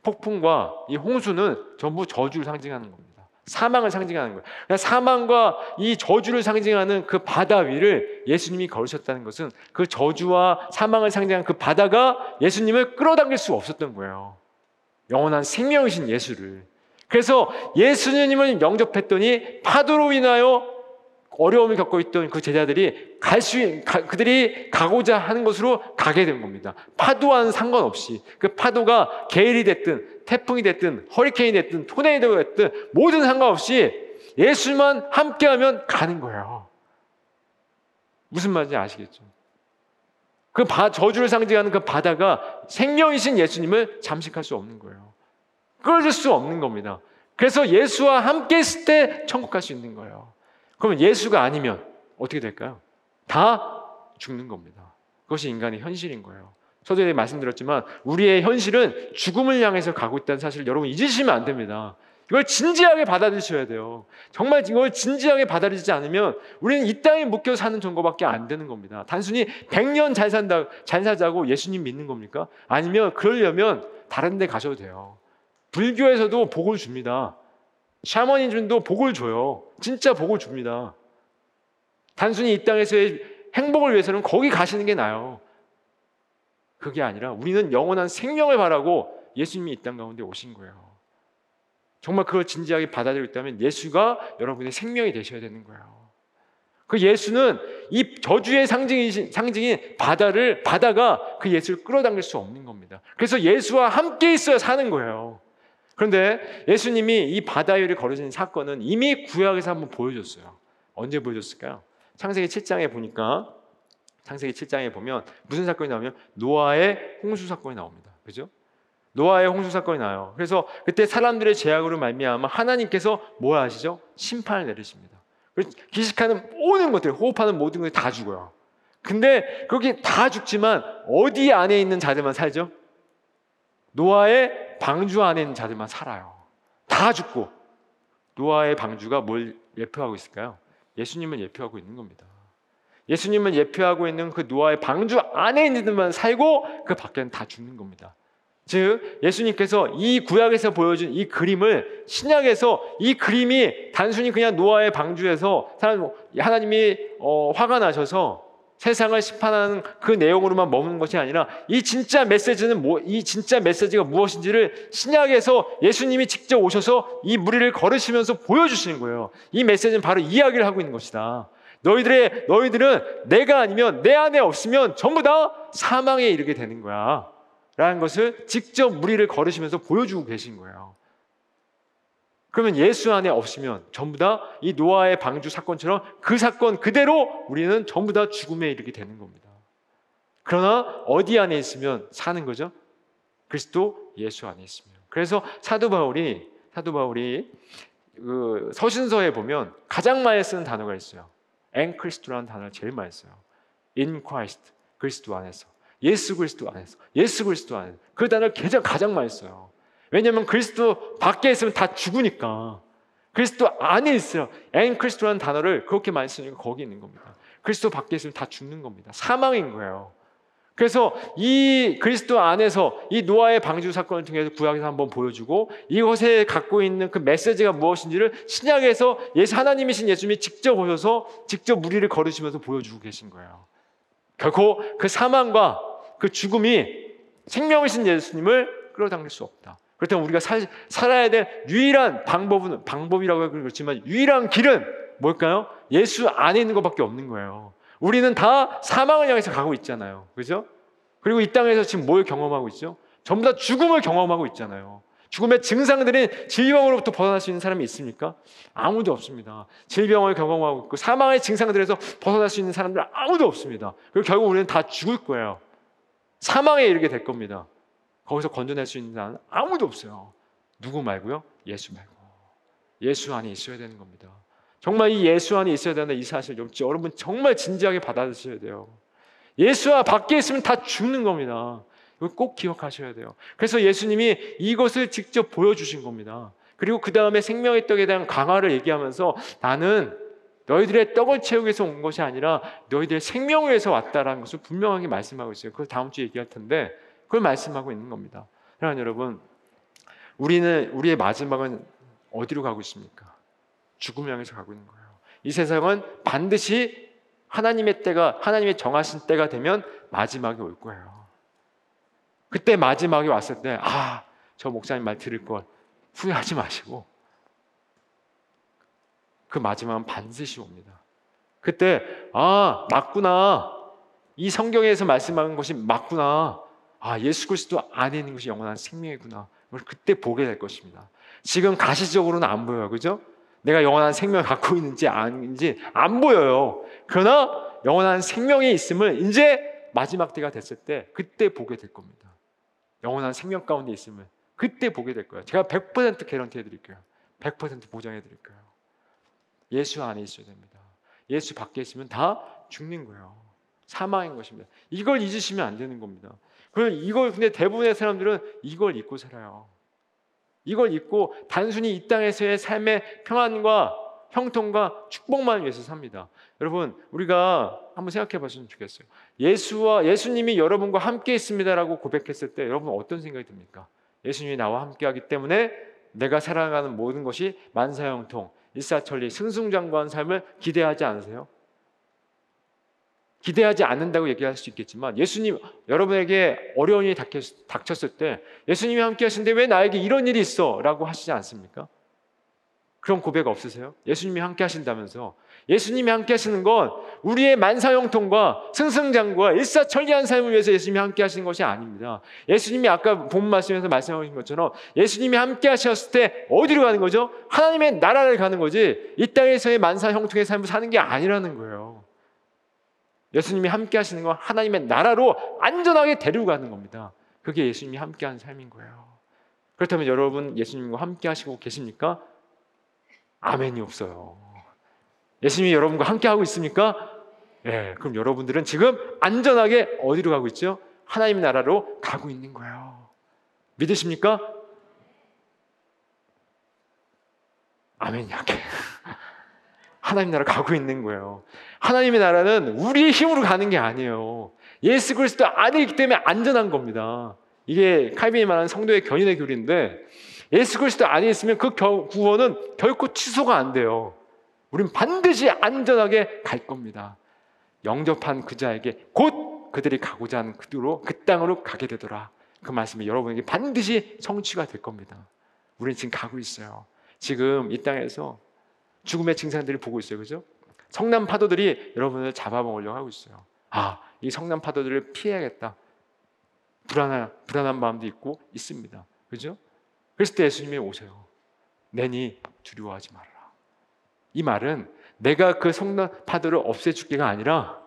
폭풍과 이 홍수는 전부 저주를 상징하는 겁니다. 사망을 상징하는 거예요. 그러니까 사망과 이 저주를 상징하는 그 바다 위를 예수님이 걸으셨다는 것은 그 저주와 사망을 상징하는 그 바다가 예수님을 끌어당길 수 없었던 거예요. 영원한 생명이신 예수를. 그래서 예수님을 영접했더니 파도로 인하여 어려움을 겪고 있던 그 제자들이 갈 수, 그들이 가고자 하는 곳으로 가게 된 겁니다. 파도와는 상관없이 그 파도가 게일이 됐든 태풍이 됐든 허리케인이 됐든 토네이도가 됐든 모든 상관없이 예수만 함께하면 가는 거예요. 무슨 말인지 아시겠죠? 그 바, 저주를 상징하는 그 바다가 생명이신 예수님을 잠식할 수 없는 거예요. 끌어줄 수 없는 겁니다. 그래서 예수와 함께 있을 때 천국 갈 수 있는 거예요. 그러면 예수가 아니면 어떻게 될까요? 다 죽는 겁니다. 그것이 인간의 현실인 거예요. 서두에 말씀드렸지만 우리의 현실은 죽음을 향해서 가고 있다는 사실을 여러분 잊으시면 안 됩니다. 이걸 진지하게 받아들이셔야 돼요. 정말 이걸 진지하게 받아들이지 않으면 우리는 이 땅에 묶여 사는 정도밖에 안 되는 겁니다. 단순히 100년 잘 산다, 잘 살자고 예수님 믿는 겁니까? 아니면 그러려면 다른 데 가셔도 돼요. 불교에서도 복을 줍니다. 샤머니즘도 복을 줘요. 진짜 복을 줍니다. 단순히 이 땅에서의 행복을 위해서는 거기 가시는 게 나아요. 그게 아니라 우리는 영원한 생명을 바라고 예수님이 이 땅 가운데 오신 거예요. 정말 그걸 진지하게 받아들이고 있다면 예수가 여러분의 생명이 되셔야 되는 거예요. 그 예수는 이 저주의 상징인, 상징인 바다를, 바다가 그 예수를 끌어당길 수 없는 겁니다. 그래서 예수와 함께 있어야 사는 거예요. 그런데 예수님이 이 바다 위를 걸으신 사건은 이미 구약에서 한번 보여줬어요. 언제 보여줬을까요? 창세기 7장에 보니까 창세기 7장에 보면 무슨 사건이 나오면 노아의 홍수 사건이 나옵니다. 그죠? 노아의 홍수 사건이 나요. 그래서 그때 사람들의 제약으로 말미암아 하나님께서 뭐 하시죠? 심판을 내리십니다. 기식하는 모든 것들, 호흡하는 모든 것들이 다 죽어요. 근데 거기 다 죽지만 어디 안에 있는 자들만 살죠? 노아의 방주 안에 있는 자들만 살아요. 다 죽고 노아의 방주가 뭘 예표하고 있을까요? 예수님을 예표하고 있는 겁니다. 예수님을 예표하고 있는 그 노아의 방주 안에 있는 자들만 살고 그 밖에는 다 죽는 겁니다. 즉 예수님께서 이 구약에서 보여준 이 그림을 신약에서 이 그림이 단순히 그냥 노아의 방주에서 하나님이 어, 화가 나셔서 세상을 심판하는 그 내용으로만 머무는 것이 아니라 이 진짜 메시지는 뭐, 이 진짜 메시지가 무엇인지를 신약에서 예수님이 직접 오셔서 이 무리를 걸으시면서 보여주시는 거예요. 이 메시지는 바로 이야기를 하고 있는 것이다. 너희들의 너희들은 내가 아니면 내 안에 없으면 전부 다 사망에 이르게 되는 거야. 라는 것을 직접 무리를 걸으시면서 보여주고 계신 거예요. 그러면 예수 안에 없으면 전부 다 이 노아의 방주 사건처럼 그 사건 그대로 우리는 전부 다 죽음에 이르게 되는 겁니다. 그러나 어디 안에 있으면 사는 거죠? 그리스도 예수 안에 있으면. 그래서 사도 바울이 사도 바울이 그 서신서에 보면 가장 많이 쓰는 단어가 있어요. ἐν Χριστῷ라는 단어를 제일 많이 써요. in Christ 그리스도 안에서 예수 그리스도 안에서 예수 그리스도 안에서 그 단어를 가장 많이 써요. 왜냐하면 그리스도 밖에 있으면 다 죽으니까. 그리스도 안에 있어요. ἐν Χριστῷ라는 단어를 그렇게 많이 쓰니까 거기 있는 겁니다. 그리스도 밖에 있으면 다 죽는 겁니다. 사망인 거예요. 그래서 이 그리스도 안에서 이 노아의 방주 사건을 통해서 구약에서 한번 보여주고 이것에 갖고 있는 그 메시지가 무엇인지를 신약에서 예수 하나님이신 예수님이 직접 오셔서 직접 물 위를 걸으시면서 보여주고 계신 거예요. 결코 그 사망과 그 죽음이 생명이신 예수님을 끌어당길 수 없다. 그렇다면 우리가 살, 살아야 될 유일한 방법은 방법이라고 하기 그렇지만 유일한 길은 뭘까요? 예수 안에 있는 것밖에 없는 거예요. 우리는 다 사망을 향해서 가고 있잖아요. 그죠? 그리고 이 땅에서 지금 뭘 경험하고 있죠? 전부 다 죽음을 경험하고 있잖아요. 죽음의 증상들인 질병으로부터 벗어날 수 있는 사람이 있습니까? 아무도 없습니다. 질병을 경험하고 있고 사망의 증상들에서 벗어날 수 있는 사람들 아무도 없습니다. 그리고 결국 우리는 다 죽을 거예요. 사망에 이르게 될 겁니다. 거기서 건져낼 수 있는 자는 아무도 없어요. 누구 말고요? 예수 말고. 예수 안에 있어야 되는 겁니다. 정말 이 예수 안에 있어야 되는 이 사실 여러분 정말 진지하게 받아들여야 돼요. 예수와 밖에 있으면 다 죽는 겁니다. 꼭 기억하셔야 돼요. 그래서 예수님이 이것을 직접 보여주신 겁니다. 그리고 그 다음에 생명의 떡에 대한 강화를 얘기하면서 나는 너희들의 떡을 채우기 위해서 온 것이 아니라 너희들의 생명을 위해서 왔다라는 것을 분명하게 말씀하고 있어요. 그걸 다음 주에 얘기할 텐데 그걸 말씀하고 있는 겁니다. 그러나 여러분, 우리는 우리의 마지막은 어디로 가고 있습니까? 죽음 향해서 가고 있는 거예요. 이 세상은 반드시 하나님의 때가 하나님의 정하신 때가 되면 마지막이 올 거예요. 그때 마지막이 왔을 때 아, 저 목사님 말 들을 걸 후회하지 마시고 그 마지막은 반드시 옵니다. 그때 아, 맞구나. 이 성경에서 말씀하는 것이 맞구나. 아, 예수 그리스도 안에 있는 것이 영원한 생명이구나. 그걸 그때 보게 될 것입니다. 지금 가시적으로는 안 보여요. 그죠? 내가 영원한 생명을 갖고 있는지 아닌지 안 보여요. 그러나 영원한 생명이 있음을 이제 마지막 때가 됐을 때 그때 보게 될 겁니다. 영원한 생명 가운데 있음을 그때 보게 될 거예요. 제가 100% 개런티 해드릴게요. 100% 보장해 드릴게요. 예수 안에 있어야 됩니다. 예수 밖에 있으면 다 죽는 거예요. 사망인 것입니다. 이걸 잊으시면 안 되는 겁니다. 그럼 이걸 근데 대부분의 사람들은 이걸 잊고 살아요. 이걸 잊고 단순히 이 땅에서의 삶의 평안과 형통과 축복만 위해서 삽니다. 여러분, 우리가 한번 생각해 봤으면 좋겠어요. 예수와 예수님이 여러분과 함께 있습니다라고 고백했을 때 여러분 어떤 생각이 듭니까? 예수님이 나와 함께 하기 때문에 내가 살아가는 모든 것이 만사형통, 일사천리, 승승장구한 삶을 기대하지 않으세요? 기대하지 않는다고 얘기할 수 있겠지만 예수님 여러분에게 어려운 일이 닥쳤을 때 예수님이 함께 하시는데 왜 나에게 이런 일이 있어? 라고 하시지 않습니까? 그런 고백 없으세요? 예수님이 함께 하신다면서 예수님이 함께 하시는 건 우리의 만사형통과 승승장구와 일사천리한 삶을 위해서 예수님이 함께 하시는 것이 아닙니다. 예수님이 아까 본 말씀에서 말씀하신 것처럼 예수님이 함께 하셨을 때 어디로 가는 거죠? 하나님의 나라를 가는 거지 이 땅에서의 만사형통의 삶을 사는 게 아니라는 거예요. 예수님이 함께 하시는 건 하나님의 나라로 안전하게 데리고 가는 겁니다. 그게 예수님이 함께 하는 삶인 거예요. 그렇다면 여러분 예수님과 함께 하시고 계십니까? 아멘이 없어요. 예수님이 여러분과 함께 하고 있습니까? 예, 그럼 여러분들은 지금 안전하게 어디로 가고 있죠? 하나님 나라로 가고 있는 거예요. 믿으십니까? 아멘 약해. 하나님 나라 가고 있는 거예요. 하나님의 나라는 우리의 힘으로 가는 게 아니에요. 예수 그리스도 안에 있기 때문에 안전한 겁니다. 이게 칼빈이 말하는 성도의 견인의 교리인데 예수 그리스도 안에 있으면 그 구원은 결코 취소가 안 돼요. 우린 반드시 안전하게 갈 겁니다. 영접한 그 자에게 곧 그들이 가고자 하는 그대로 그 땅으로 가게 되더라. 그 말씀이 여러분에게 반드시 성취가 될 겁니다. 우리는 지금 가고 있어요. 지금 이 땅에서 죽음의 증상들을 보고 있어요. 그죠? 성남 파도들이 여러분을 잡아먹으려고 하고 있어요. 아, 이 성남 파도들을 피해야겠다. 불안한, 불안한 마음도 있고 있습니다. 그죠? 그랬을 때 예수님이 오세요. 내니 두려워하지 말아라. 이 말은 내가 그 성남 파도를 없애줄게가 아니라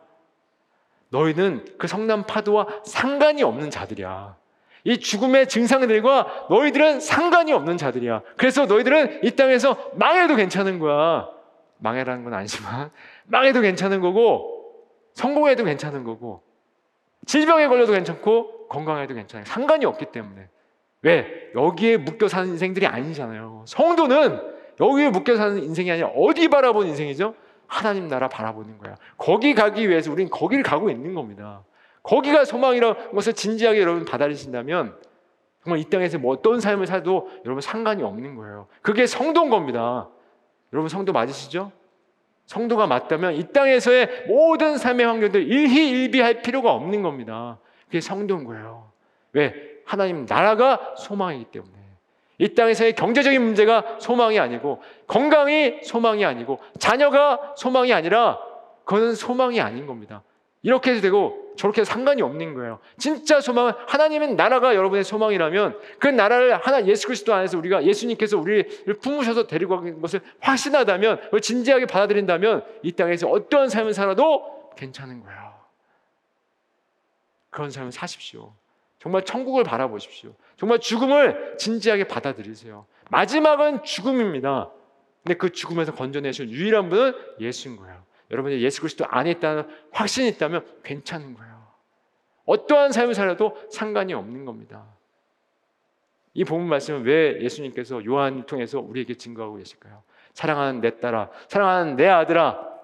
너희는 그 성남 파도와 상관이 없는 자들이야. 이 죽음의 증상들과 너희들은 상관이 없는 자들이야. 그래서 너희들은 이 땅에서 망해도 괜찮은 거야. 망해라는 건 아니지만 [LAUGHS] 망해도 괜찮은 거고 성공해도 괜찮은 거고 질병에 걸려도 괜찮고 건강해도 괜찮아요. 상관이 없기 때문에. 왜? 여기에 묶여 사는 인생들이 아니잖아요. 성도는 여기에 묶여 사는 인생이 아니라 어디 바라보는 인생이죠? 하나님 나라 바라보는 거야. 거기 가기 위해서 우리는 거기를 가고 있는 겁니다. 거기가 소망이라는 것을 진지하게 여러분 받아들이신다면 정말 이 땅에서 뭐 어떤 삶을 살도 여러분 상관이 없는 거예요. 그게 성도인 겁니다. 여러분 성도 맞으시죠? 성도가 맞다면 이 땅에서의 모든 삶의 환경들 일희일비할 필요가 없는 겁니다. 그게 성도인 거예요. 왜? 하나님 나라가 소망이기 때문에. 이 땅에서의 경제적인 문제가 소망이 아니고 건강이 소망이 아니고 자녀가 소망이 아니라 그거는 소망이 아닌 겁니다. 이렇게 해도 되고 저렇게 해도 상관이 없는 거예요. 진짜 소망은 하나님의 나라가 여러분의 소망이라면 그 나라를 하나 예수 그리스도 안에서 우리가 예수님께서 우리를 품으셔서 데리고 가는 것을 확신하다면 진지하게 받아들인다면 이 땅에서 어떠한 삶을 살아도 괜찮은 거예요. 그런 삶을 사십시오. 정말 천국을 바라보십시오. 정말 죽음을 진지하게 받아들이세요. 마지막은 죽음입니다. 근데 그 죽음에서 건져내실 유일한 분은 예수인 거예요. 여러분이 예수 그리스도 안에 있다는 확신이 있다면 괜찮은 거예요. 어떠한 삶을 살아도 상관이 없는 겁니다. 이 본문 말씀은 왜 예수님께서 요한을 통해서 우리에게 증거하고 계실까요? 사랑하는 내 딸아, 사랑하는 내 아들아,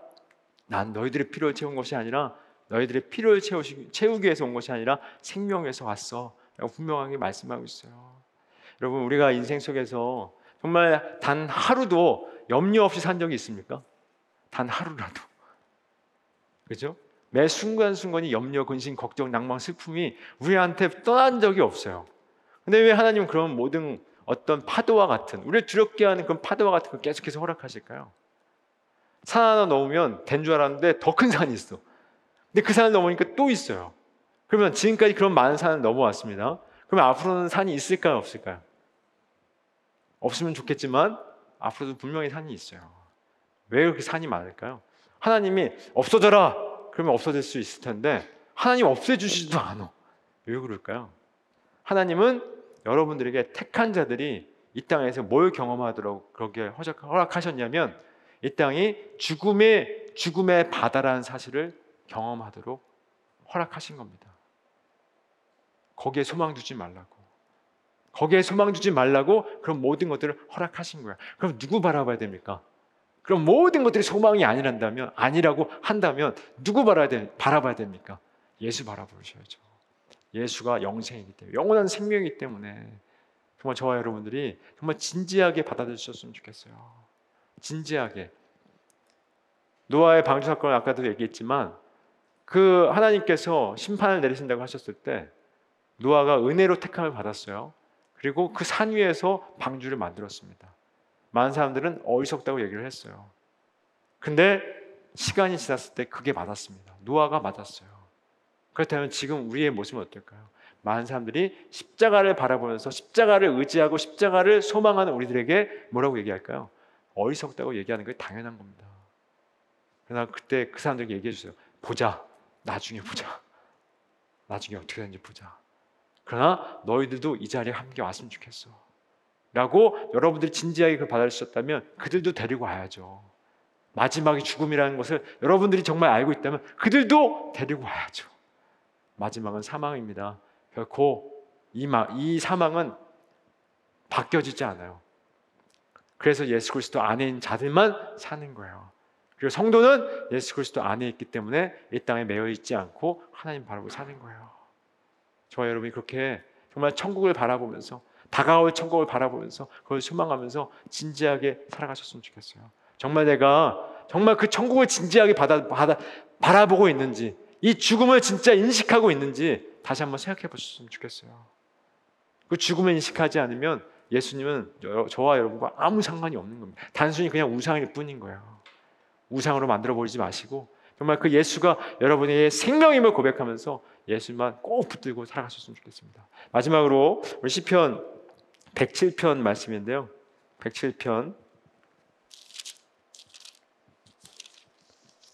난 너희들의 필요를 채운 것이 아니라 너희들의 필요를 채우시, 채우기 위해서 온 것이 아니라 생명에서 왔어. 라고 분명하게 말씀하고 있어요. 여러분, 우리가 인생 속에서 정말 단 하루도 염려 없이 산 적이 있습니까? 단 하루라도. 그죠? 매 순간순간이 염려, 근심, 걱정, 낭만, 슬픔이 우리한테 떠난 적이 없어요. 근데 왜 하나님은 그런 모든 어떤 파도와 같은 우리를 두렵게 하는 그런 파도와 같은 걸 계속해서 허락하실까요? 산 하나 넘으면 된 줄 알았는데 더 큰 산이 있어. 근데 그 산을 넘으니까 또 있어요. 그러면 지금까지 그런 많은 산을 넘어왔습니다. 그러면 앞으로는 산이 있을까요, 없을까요? 없으면 좋겠지만 앞으로도 분명히 산이 있어요. 왜 그렇게 산이 많을까요? 하나님이 없어져라 그러면 없어질 수 있을 텐데 하나님 없애주시지도 않아. 왜 그럴까요? 하나님은 여러분들에게 택한 자들이 이 땅에서 뭘 경험하도록 그렇게 허락- 허락하셨냐면 이 땅이 죽음의 죽음의 바다라는 사실을 경험하도록 허락하신 겁니다. 거기에 소망 두지 말라고. 거기에 소망 두지 말라고 그런 모든 것들을 허락하신 거야. 그럼 누구 바라봐야 됩니까? 그럼 모든 것들이 소망이 아니란다면 아니라고 한다면 누구 바라야 돼, 바라봐야 됩니까? 예수 바라보셔야죠. 예수가 영생이기 때문에 영원한 생명이기 때문에 정말 저와 여러분들이 정말 진지하게 받아들이셨으면 좋겠어요. 진지하게 노아의 방주 사건을 아까도 얘기했지만 그 하나님께서 심판을 내리신다고 하셨을 때 노아가 은혜로 택함을 받았어요. 그리고 그 산 위에서 방주를 만들었습니다. 많은 사람들은 어리석다고 얘기를 했어요. 근데 시간이 지났을 때 그게 맞았습니다. 노아가 맞았어요. 그렇다면 지금 우리의 모습은 어떨까요? 많은 사람들이 십자가를 바라보면서 십자가를 의지하고 십자가를 소망하는 우리들에게 뭐라고 얘기할까요? 어리석다고 얘기하는 게 당연한 겁니다. 그러나 그때 그 사람들에게 얘기해 주세요. 보자. 나중에 보자. 나중에 어떻게 되는지 보자. 그러나 너희들도 이 자리에 함께 왔으면 좋겠어. 라고 여러분들이 진지하게 그 받아주셨다면 그들도 데리고 와야죠. 마지막이 죽음이라는 것을 여러분들이 정말 알고 있다면 그들도 데리고 와야죠. 마지막은 사망입니다. 결코 이, 마, 이 사망은 바뀌어지지 않아요. 그래서 예수 그리스도 안에 있는 자들만 사는 거예요. 그리고 성도는 예수 그리스도 안에 있기 때문에 이 땅에 매여 있지 않고 하나님 바라보고 사는 거예요. 저와 여러분이 그렇게 정말 천국을 바라보면서 다가올 천국을 바라보면서 그걸 소망하면서 진지하게 살아가셨으면 좋겠어요. 정말 내가 정말 그 천국을 진지하게 받아, 받아, 바라보고 있는지 이 죽음을 진짜 인식하고 있는지 다시 한번 생각해 보셨으면 좋겠어요. 그 죽음을 인식하지 않으면 예수님은 여- 저와 여러분과 아무 상관이 없는 겁니다. 단순히 그냥 우상일 뿐인 거예요. 우상으로 만들어 버리지 마시고 정말 그 예수가 여러분의 생명임을 고백하면서 예수만 꼭 붙들고 살아가셨으면 좋겠습니다. 마지막으로 우리 시편 107편 말씀인데요. 107편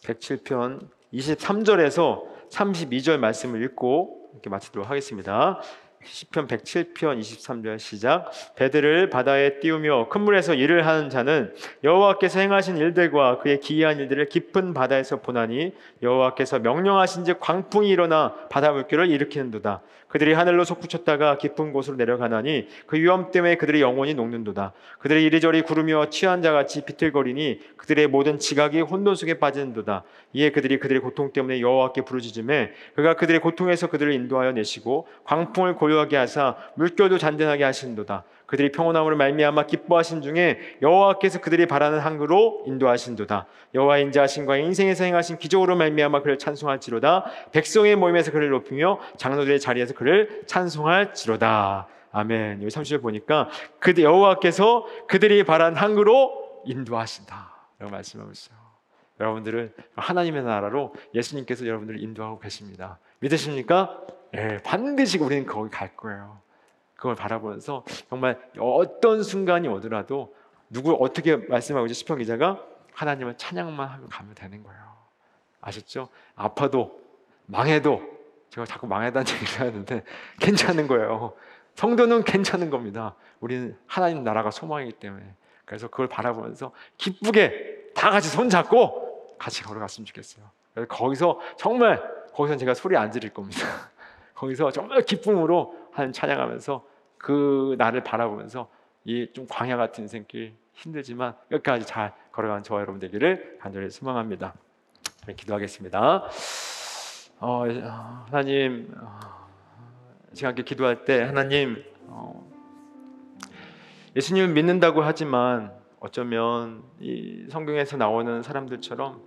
107편 23절에서 32절 말씀을 읽고 이렇게 마치도록 하겠습니다. 시편 107편 23절 시작 배들을 바다에 띄우며 큰 물에서 일을 하는 자는 여호와께서 행하신 일들과 그의 기이한 일들을 깊은 바다에서 보나니 여호와께서 명령하신 즉 광풍이 일어나 바다 물결을 일으키는도다 그들이 하늘로 솟구쳤다가 깊은 곳으로 내려가나니 그 위험 때문에 그들의 영혼이 녹는도다. 그들이 이리저리 구르며 취한 자같이 비틀거리니 그들의 모든 지각이 혼돈 속에 빠지는도다. 이에 그들이 그들의 고통 때문에 여호와께 부르짖음에 그가 그들의 고통에서 그들을 인도하여 내시고 광풍을 고요하게 하사 물결도 잔잔하게 하시는도다 그들이 평온함으로 말미암아 기뻐하신 중에 여호와께서 그들이 바라는 항구로 인도하신도다 여호와 인자하신 과 인생에서 행하신 기적으로 말미암아 그를 찬송할지로다 백성의 모임에서 그를 높이며 장로들의 자리에서 그를 찬송할지로다 아멘 여기 30절 보니까 그들 여호와께서 그들이 바란 항구로 인도하신다 라고 말씀하고 있어요 여러분들을 하나님의 나라로 예수님께서 여러분들을 인도하고 계십니다. 믿으십니까? 예, 반드시 우리는 거기 갈 거예요. 그걸 바라보면서 정말 어떤 순간이 오더라도 누구 어떻게 말씀하고 있죠? 시편 기자가 하나님을 찬양만 하고 가면 되는 거예요. 아셨죠? 아파도 망해도 제가 자꾸 망해다는 [LAUGHS] 얘기를 하는데 괜찮은 거예요. 성도는 괜찮은 겁니다. 우리는 하나님 나라가 소망이기 때문에 그래서 그걸 바라보면서 기쁘게 다 같이 손 잡고 같이 걸어갔으면 좋겠어요. 그래서 거기서 정말 거기서 제가 소리 안 지를 겁니다. [LAUGHS] 거기서 정말 기쁨으로 하나님 찬양하면서 그 나를 바라보면서 이 좀 광야 같은 인생길 힘들지만 끝까지 잘 걸어간 저와 여러분 되기를 간절히 소망합니다. 네, 기도하겠습니다. 어, 하나님 어, 제가 이렇게 기도할 때 하나님 어, 예수님을 믿는다고 하지만 어쩌면 이 성경에서 나오는 사람들처럼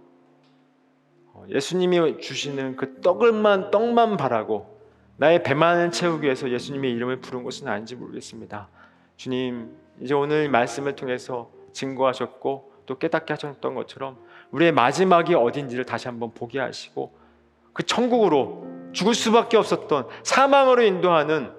어, 예수님이 주시는 그 떡을만 떡만 바라고 나의 배만을 채우기 위해서 예수님의 이름을 부른 것은 아닌지 모르겠습니다. 주님 이제 오늘 말씀을 통해서 증거하셨고 또 깨닫게 하셨던 것처럼 우리의 마지막이 어딘지를 다시 한번 보게 하시고 그 천국으로 죽을 수밖에 없었던 사망으로 인도하는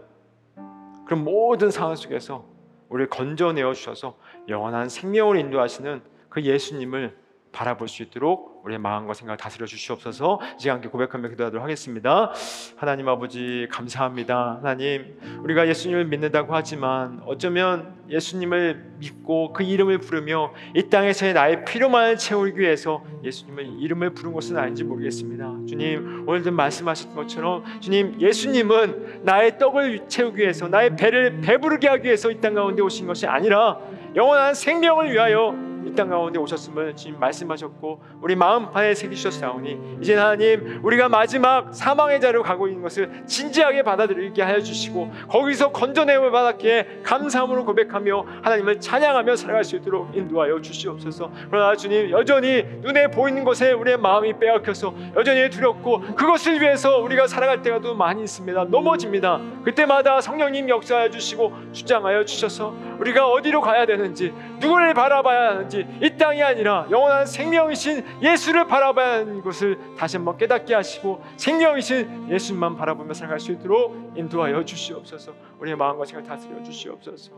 그런 모든 상황 속에서 우리를 건져내어 주셔서 영원한 생명으로 인도하시는 그 예수님을 바라볼 수 있도록 우리의 마음과 생각을 다스려 주시옵소서. 이 시간 함께 고백하며 기도하도록 하겠습니다. 하나님 아버지 감사합니다. 하나님 우리가 예수님을 믿는다고 하지만 어쩌면 예수님을 믿고 그 이름을 부르며 이 땅에서의 나의 필요만을 채우기 위해서 예수님의 이름을 부른 것은 아닌지 모르겠습니다. 주님 오늘도 말씀하셨던 것처럼 주님 예수님은 나의 떡을 채우기 위해서 나의 배를 배부르게 하기 위해서 이 땅 가운데 오신 것이 아니라 영원한 생명을 위하여 이 땅 가운데 오셨음을 주님 말씀하셨고 우리 마음판에 새기셨사오니 이제 하나님 우리가 마지막 사망의 자리로 가고 있는 것을 진지하게 받아들이게 하여 주시고 거기서 건져내을 받았기에 감사함으로 고백하며 하나님을 찬양하며 살아갈 수 있도록 인도하여 주시옵소서. 그러나 주님 여전히 눈에 보이는 것에 우리의 마음이 빼앗겨서 여전히 두렵고 그것을 위해서 우리가 살아갈 때가 또 많이 있습니다. 넘어집니다. 그때마다 성령님 역사하여 주시고 주장하여 주셔서 우리가 어디로 가야 되는지 누구를 바라봐야 하는지 이 땅이 아니라 영원한 생명이신 예수를 바라봐야 하는 것을 다시 한번 깨닫게 하시고 생명이신 예수만 바라보며 살아갈 수 있도록 인도하여 주시옵소서. 우리의 마음과 생각을 다스려 주시옵소서.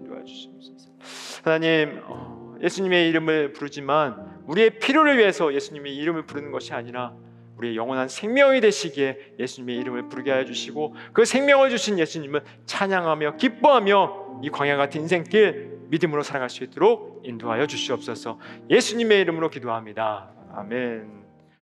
인도하여 주시옵소서. 하나님 어, 예수님의 이름을 부르지만 우리의 필요를 위해서 예수님의 이름을 부르는 것이 아니라 우리의 영원한 생명이 되시기에 예수님의 이름을 부르게 하여 주시고 그 생명을 주신 예수님을 찬양하며 기뻐하며 이 광야 같은 인생길 믿음으로 살아갈 수 있도록 인도하여 주시옵소서. 예수님의 이름으로 기도합니다. 아멘.